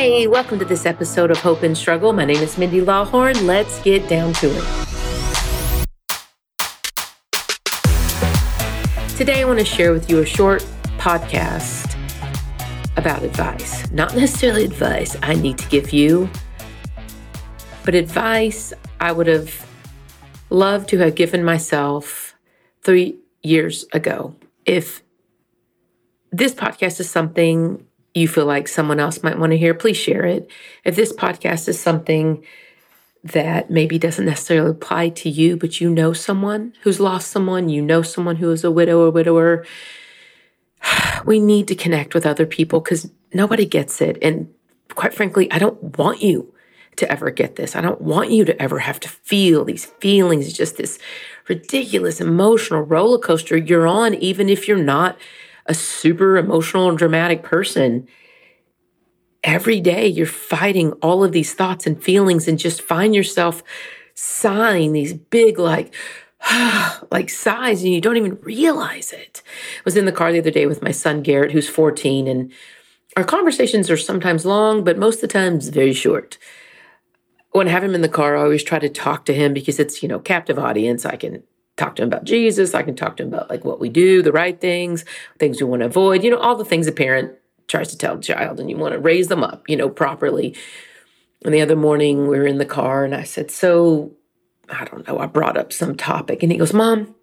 Hey, welcome to this episode of Hope and Struggle. My name is Mindy Lawhorn. Let's get down to it. Today, I want to share with you a short podcast about advice. Not necessarily advice I need to give you, but advice I would have loved to have given myself three years ago. If this podcast is something you feel like someone else might want to hear, please share it. If this podcast is something that maybe doesn't necessarily apply to you, but you know someone who's lost someone, you know someone who is a widow or widower, we need to connect with other people because nobody gets it. And quite frankly, I don't want you to ever get this. I don't want you to ever have to feel these feelings, just this ridiculous emotional roller coaster you're on, even if you're not a super emotional and dramatic person. Every day you're fighting all of these thoughts and feelings and just find yourself sighing these big, like, like sighs and you don't even realize it. I was in the car the other day with my son Garrett, who's 14, and our conversations are sometimes long, but most of the times very short. When I have him in the car, I always try to talk to him because it's, you know, captive audience. I can talk to him about Jesus. I can talk to him about like what we do, the right things, things we want to avoid, you know, all the things a parent tries to tell a child and you want to raise them up, you know, properly. And the other morning we were in the car and I said, So, I don't know, I brought up some topic and he goes, Mom,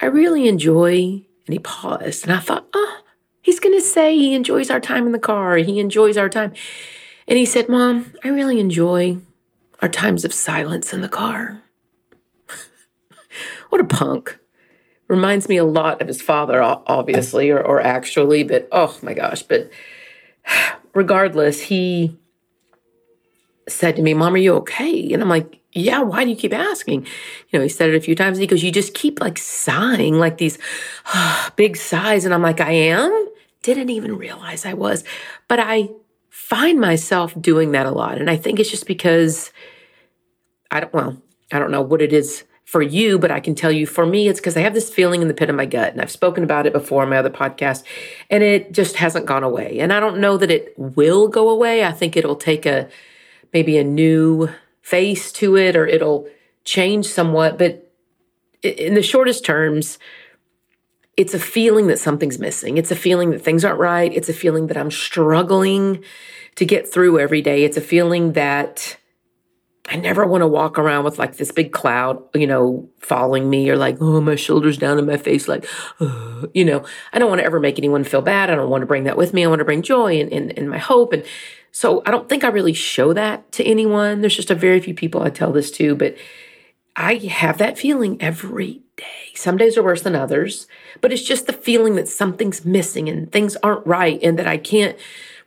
I really enjoy, and he paused and I thought, Oh, he's going to say he enjoys our time in the car. He enjoys our time. And he said, Mom, I really enjoy our times of silence in the car. What a punk. Reminds me a lot of his father, obviously, or, or actually, but oh my gosh. But regardless, he said to me, Mom, are you okay? And I'm like, Yeah, why do you keep asking? You know, he said it a few times. He goes, You just keep like sighing, like these big sighs. And I'm like, I am? Didn't even realize I was. But I find myself doing that a lot. And I think it's just because I don't, well, I don't know what it is for you, but I can tell you for me, it's because I have this feeling in the pit of my gut. And I've spoken about it before on my other podcast, and it just hasn't gone away. And I don't know that it will go away. I think it'll take a maybe a new face to it or it'll change somewhat. But in the shortest terms, it's a feeling that something's missing. It's a feeling that things aren't right. It's a feeling that I'm struggling to get through every day. It's a feeling that I never want to walk around with like this big cloud, you know, following me or like, oh, my shoulders down in my face, like, uh, you know, I don't want to ever make anyone feel bad. I don't want to bring that with me. I want to bring joy and, and, and my hope. And so I don't think I really show that to anyone. There's just a very few people I tell this to, but I have that feeling every day. Some days are worse than others, but it's just the feeling that something's missing and things aren't right and that I can't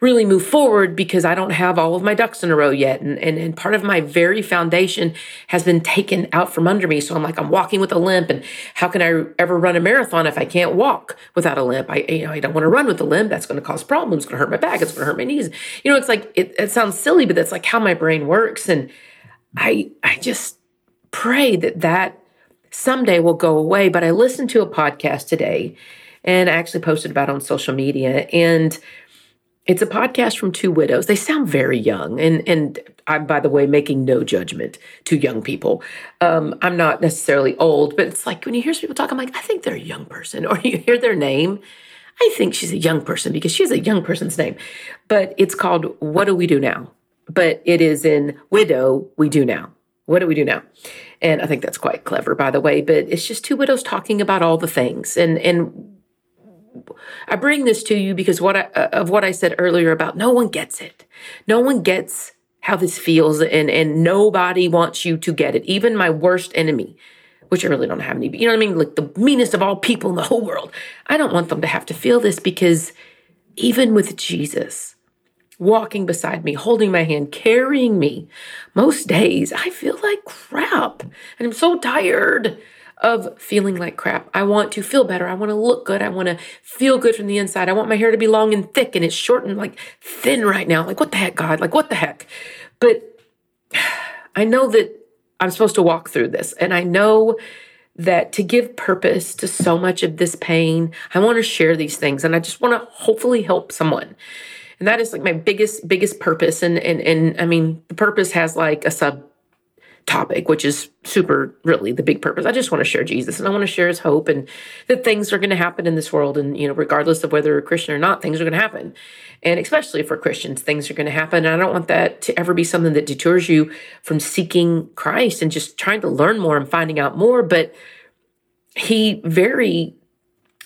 really move forward because I don't have all of my ducks in a row yet. And, and, and part of my very foundation has been taken out from under me. So I'm like, I'm walking with a limp. And how can I ever run a marathon if I can't walk without a limp? I, you know, I don't want to run with a limp. That's going to cause problems. It's going to hurt my back. It's going to hurt my knees. You know, it's like, it, it sounds silly, but that's like how my brain works. And I, I just pray that that someday will go away. But I listened to a podcast today and I actually posted about on social media. And it's a podcast from two widows. They sound very young, and and I'm by the way making no judgment to young people. Um, I'm not necessarily old, but it's like when you hear people talk, I'm like, I think they're a young person, or you hear their name, I think she's a young person because she's a young person's name. But it's called What Do We Do Now? But it is in Widow We Do Now. What do we do now? And I think that's quite clever, by the way. But it's just two widows talking about all the things and and I bring this to you because what I, uh, of what I said earlier about no one gets it. No one gets how this feels and and nobody wants you to get it. Even my worst enemy, which I really don't have any, but you know what I mean? Like the meanest of all people in the whole world. I don't want them to have to feel this because even with Jesus walking beside me, holding my hand, carrying me, most days I feel like crap and I'm so tired of feeling like crap. I want to feel better. I want to look good. I want to feel good from the inside. I want my hair to be long and thick and it's short and like thin right now. Like, what the heck, God? Like, what the heck? But I know that I'm supposed to walk through this and I know that to give purpose to so much of this pain, I want to share these things and I just want to hopefully help someone. And that is like my biggest, biggest purpose. And and and I mean, the purpose has like a sub topic, which is super really the big purpose. I just want to share Jesus and I want to share his hope and that things are going to happen in this world. And, you know, regardless of whether you're a Christian or not, things are going to happen. And especially for Christians, things are going to happen. And I don't want that to ever be something that deters you from seeking Christ and just trying to learn more and finding out more. But he very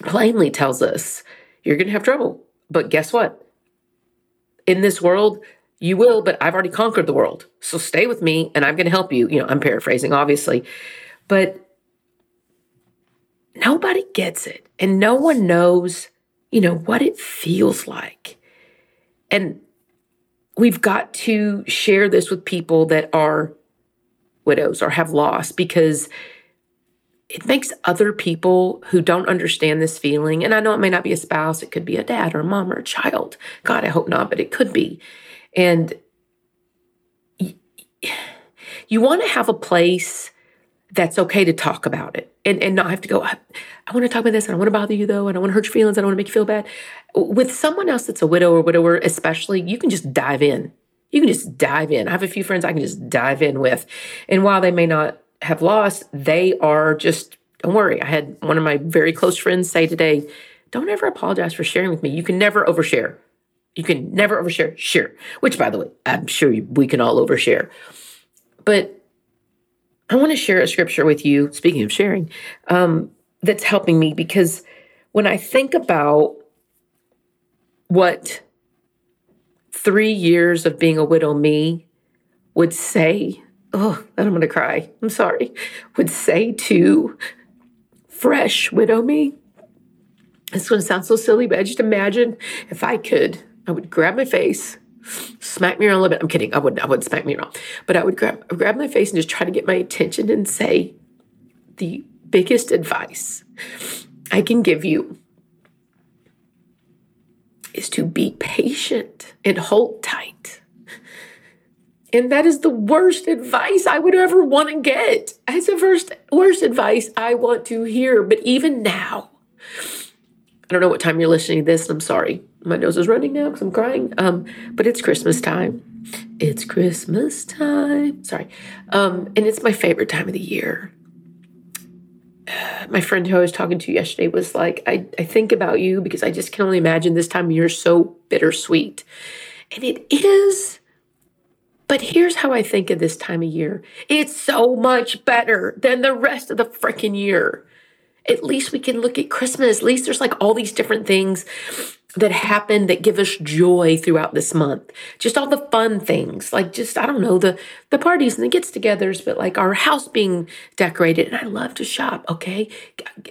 plainly tells us you're going to have trouble. But guess what? In this world, you will, but I've already conquered the world. So stay with me and I'm going to help you. You know, I'm paraphrasing, obviously. But nobody gets it. And no one knows, you know, what it feels like. And we've got to share this with people that are widows or have lost because it makes other people who don't understand this feeling, and I know it may not be a spouse, it could be a dad or a mom or a child. God, I hope not, but it could be. And you want to have a place that's okay to talk about it and, and not have to go, I, I want to talk about this. I don't want to bother you though. I don't want to hurt your feelings. I don't want to make you feel bad. With someone else that's a widow or widower, especially, you can just dive in. You can just dive in. I have a few friends I can just dive in with. And while they may not have lost, they are just, don't worry. I had one of my very close friends say today, don't ever apologize for sharing with me. You can never overshare. You can never overshare. Share. Which, by the way, I'm sure we can all overshare. But I want to share a scripture with you, speaking of sharing, um, that's helping me because when I think about what three years of being a widow me would say, oh, I'm going to cry, I'm sorry, would say to fresh widow me. It's going to sound so silly, but I just imagine if I could I would grab my face, smack me around a little bit. I'm kidding. I wouldn't, I wouldn't smack me around, but I would grab grab my face and just try to get my attention and say, the biggest advice I can give you is to be patient and hold tight. And that is the worst advice I would ever want to get. It's the first worst advice I want to hear. But even now, I don't know what time you're listening to this, I'm sorry my nose is running now because I'm crying. Um, but it's Christmas time. It's Christmas time. Sorry. Um, and it's my favorite time of the year. My friend who I was talking to yesterday was like, I, I think about you because I just can only imagine this time of year so bittersweet. And it is. But here's how I think of this time of year it's so much better than the rest of the freaking year. At least we can look at Christmas. At least there's like all these different things that happen that give us joy throughout this month. Just all the fun things, like just I don't know the the parties and the gets-togethers, but like our house being decorated. And I love to shop. Okay,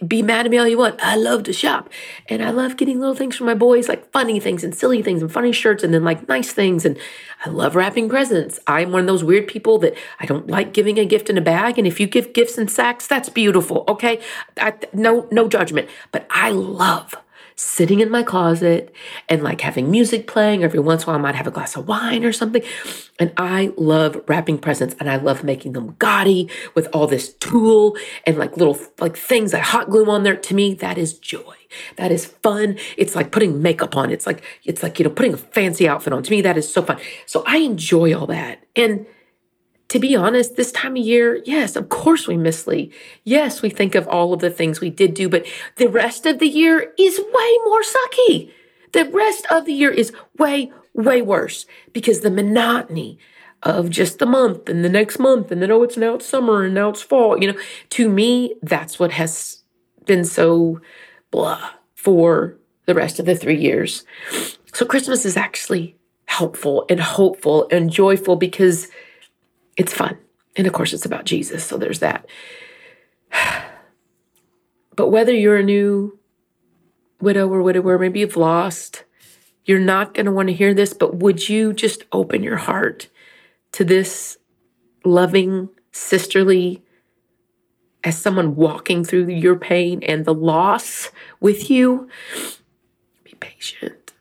be mad at me all you want. I love to shop, and I love getting little things for my boys, like funny things and silly things and funny shirts, and then like nice things. And I love wrapping presents. I'm one of those weird people that I don't like giving a gift in a bag. And if you give gifts in sacks, that's beautiful. Okay, I, no no judgment, but I love sitting in my closet and like having music playing. Every once in a while, I might have a glass of wine or something. And I love wrapping presents and I love making them gaudy with all this tulle and like little like things I hot glue on there. To me, that is joy. That is fun. It's like putting makeup on. It's like, it's like, you know, putting a fancy outfit on. To me, that is so fun. So I enjoy all that. And to be honest, this time of year, yes, of course we miss Lee. Yes, we think of all of the things we did do, but the rest of the year is way more sucky. The rest of the year is way, way worse because the monotony of just the month and the next month and then, oh, it's now it's summer and now it's fall. You know, to me, that's what has been so blah for the rest of the three years. So Christmas is actually helpful and hopeful and joyful because it's fun. And of course, it's about Jesus. So there's that. But whether you're a new widow or widower, maybe you've lost, you're not going to want to hear this, but would you just open your heart to this loving, sisterly, as someone walking through your pain and the loss with you? Be patient.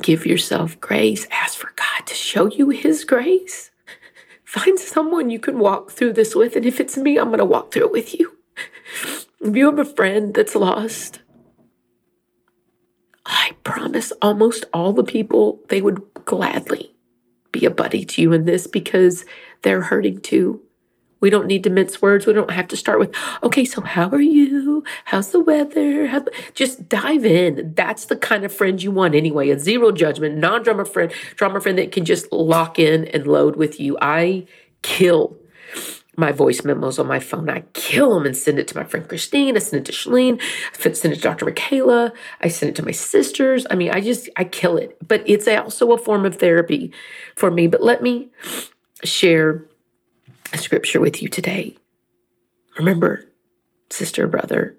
Give yourself grace. Ask for God to show you His grace. Find someone you can walk through this with. And if it's me, I'm going to walk through it with you. If you have a friend that's lost, I promise almost all the people, they would gladly be a buddy to you in this because they're hurting too. We don't need to mince words. We don't have to start with, okay, so how are you? How's the weather? Just dive in. That's the kind of friend you want anyway. A zero judgment, non drama friend, drama friend that can just lock in and load with you. I kill my voice memos on my phone. I kill them and send it to my friend Christine. I send it to Shalene. I send it to Dr. Michaela. I send it to my sisters. I mean, I just, I kill it. But it's also a form of therapy for me. But let me share a scripture with you today. Remember, sister, brother,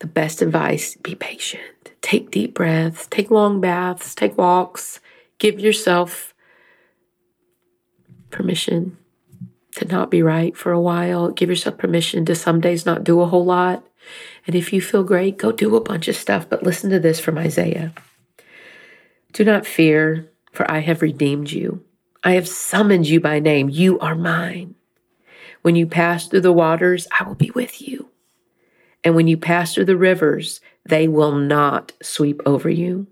the best advice be patient. Take deep breaths, take long baths, take walks, give yourself permission to not be right for a while. Give yourself permission to some days not do a whole lot. And if you feel great, go do a bunch of stuff. But listen to this from Isaiah Do not fear, for I have redeemed you. I have summoned you by name. You are mine. When you pass through the waters, I will be with you. And when you pass through the rivers, they will not sweep over you.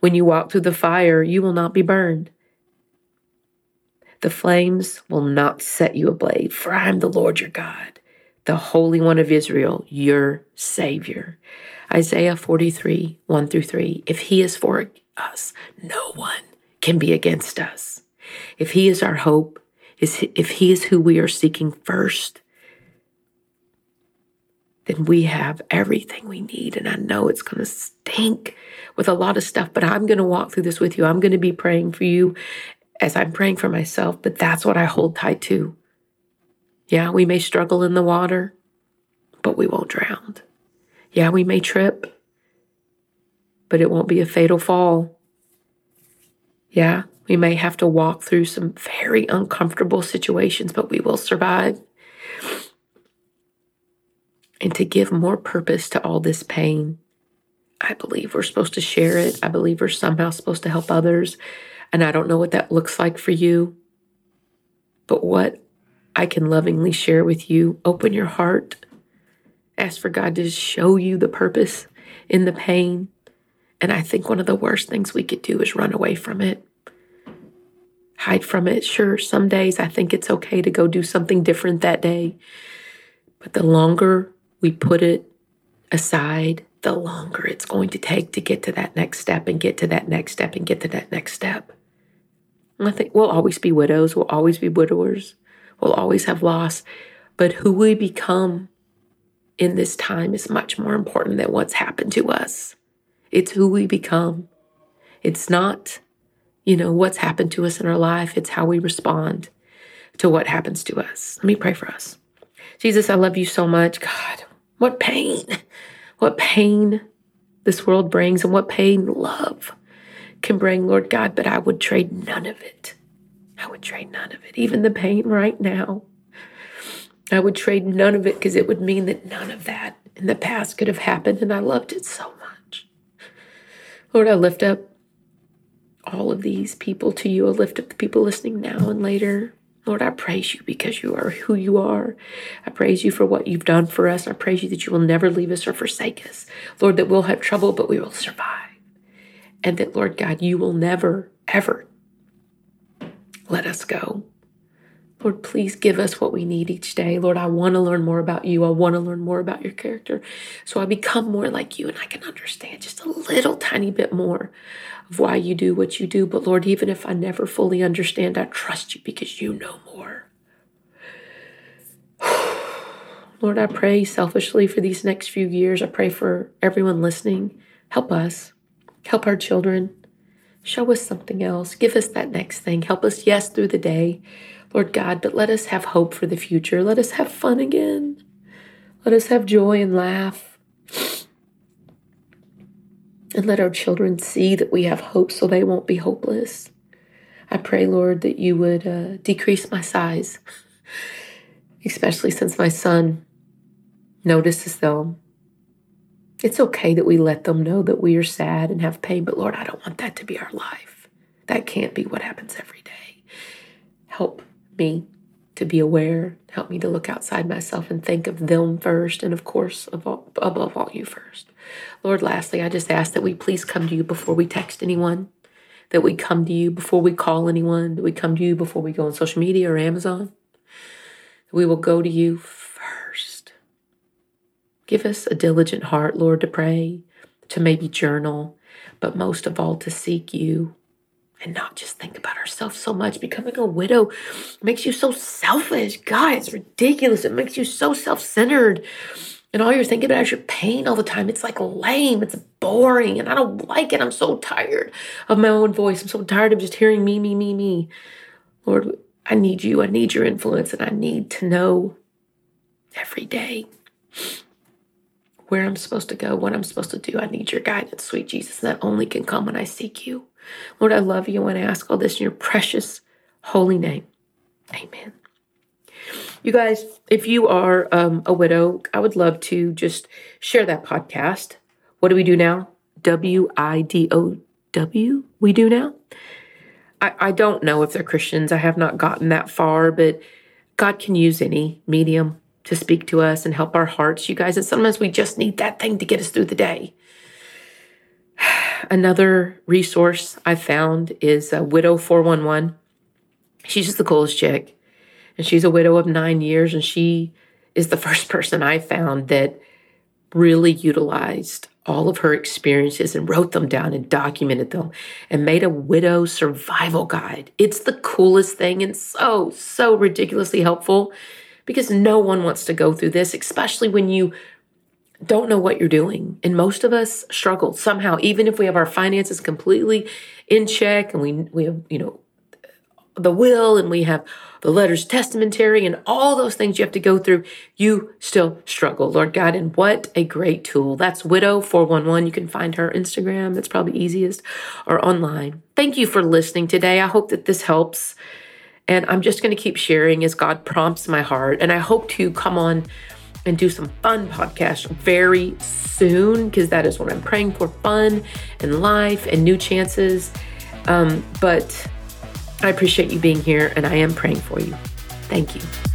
When you walk through the fire, you will not be burned the flames will not set you ablaze, for I am the Lord your God, the Holy One of Israel, your Savior. Isaiah 43, 1 through 3. If he is for us, no one can be against us. If he is our hope, if he is who we are seeking first, then we have everything we need. And I know it's going to stink with a lot of stuff, but I'm going to walk through this with you. I'm going to be praying for you as I'm praying for myself, but that's what I hold tight to. Yeah, we may struggle in the water, but we won't drown. Yeah, we may trip, but it won't be a fatal fall. Yeah, we may have to walk through some very uncomfortable situations, but we will survive. And to give more purpose to all this pain, I believe we're supposed to share it. I believe we're somehow supposed to help others. And I don't know what that looks like for you. But what I can lovingly share with you, open your heart. Ask for God to show you the purpose in the pain. And I think one of the worst things we could do is run away from it, hide from it. Sure, some days I think it's okay to go do something different that day. But the longer we put it aside, the longer it's going to take to get to that next step and get to that next step and get to that next step. I think we'll always be widows, we'll always be widowers, we'll always have loss. But who we become in this time is much more important than what's happened to us. It's who we become. It's not, you know, what's happened to us in our life, it's how we respond to what happens to us. Let me pray for us. Jesus, I love you so much. God, what pain, what pain this world brings, and what pain love can bring, Lord God, but I would trade none of it. I would trade none of it, even the pain right now. I would trade none of it because it would mean that none of that in the past could have happened, and I loved it so much. Lord, I lift up all of these people to you. I lift up the people listening now and later. Lord, I praise you because you are who you are. I praise you for what you've done for us. I praise you that you will never leave us or forsake us. Lord, that we'll have trouble, but we will survive and that, Lord God, you will never, ever let us go. Lord, please give us what we need each day. Lord, I want to learn more about you. I want to learn more about your character. So I become more like you and I can understand just a little tiny bit more of why you do what you do. But Lord, even if I never fully understand, I trust you because you know more. Lord, I pray selfishly for these next few years. I pray for everyone listening. Help us. Help our children. Show us something else. Give us that next thing. Help us, yes, through the day, Lord God, but let us have hope for the future. Let us have fun again. Let us have joy and laugh. And let our children see that we have hope so they won't be hopeless. I pray, Lord, that you would uh, decrease my sighs, especially since my son notices them it's okay that we let them know that we are sad and have pain, but Lord, I don't want that to be our life. That can't be what happens every day. Help me to be aware. Help me to look outside myself and think of them first, and of course, all, above all, you first. Lord, lastly, I just ask that we please come to you before we text anyone, that we come to you before we call anyone, that we come to you before we go on social media or Amazon. We will go to you first. Give us a diligent heart, Lord, to pray, to maybe journal, but most of all, to seek you and not just think about ourselves so much. Becoming a widow makes you so selfish. God, it's ridiculous. It makes you so self centered. And all you're thinking about is your pain all the time. It's like lame. It's boring. And I don't like it. I'm so tired of my own voice. I'm so tired of just hearing me, me, me, me. Lord, I need you. I need your influence. And I need to know every day where I'm supposed to go, what I'm supposed to do. I need your guidance, sweet Jesus. And that only can come when I seek you. Lord, I love you and I ask all this in your precious holy name. Amen. You guys, if you are um, a widow, I would love to just share that podcast. What do we do now? W I D O W, we do now? I, I don't know if they're Christians. I have not gotten that far, but God can use any medium to speak to us and help our hearts, you guys. And sometimes we just need that thing to get us through the day. Another resource I found is a Widow 411. She's just the coolest chick. And she's a widow of nine years. And she is the first person I found that really utilized all of her experiences and wrote them down and documented them and made a widow survival guide. It's the coolest thing and so, so ridiculously helpful because no one wants to go through this, especially when you don't know what you're doing. And most of us struggle somehow, even if we have our finances completely in check and we, we have, you know, the will and we have the letters testamentary and all those things you have to go through, you still struggle, Lord God. And what a great tool. That's Widow 411. You can find her Instagram. That's probably easiest or online. Thank you for listening today. I hope that this helps. And I'm just going to keep sharing as God prompts my heart. And I hope to come on and do some fun podcasts very soon because that is what I'm praying for fun and life and new chances. Um, but I appreciate you being here and I am praying for you. Thank you.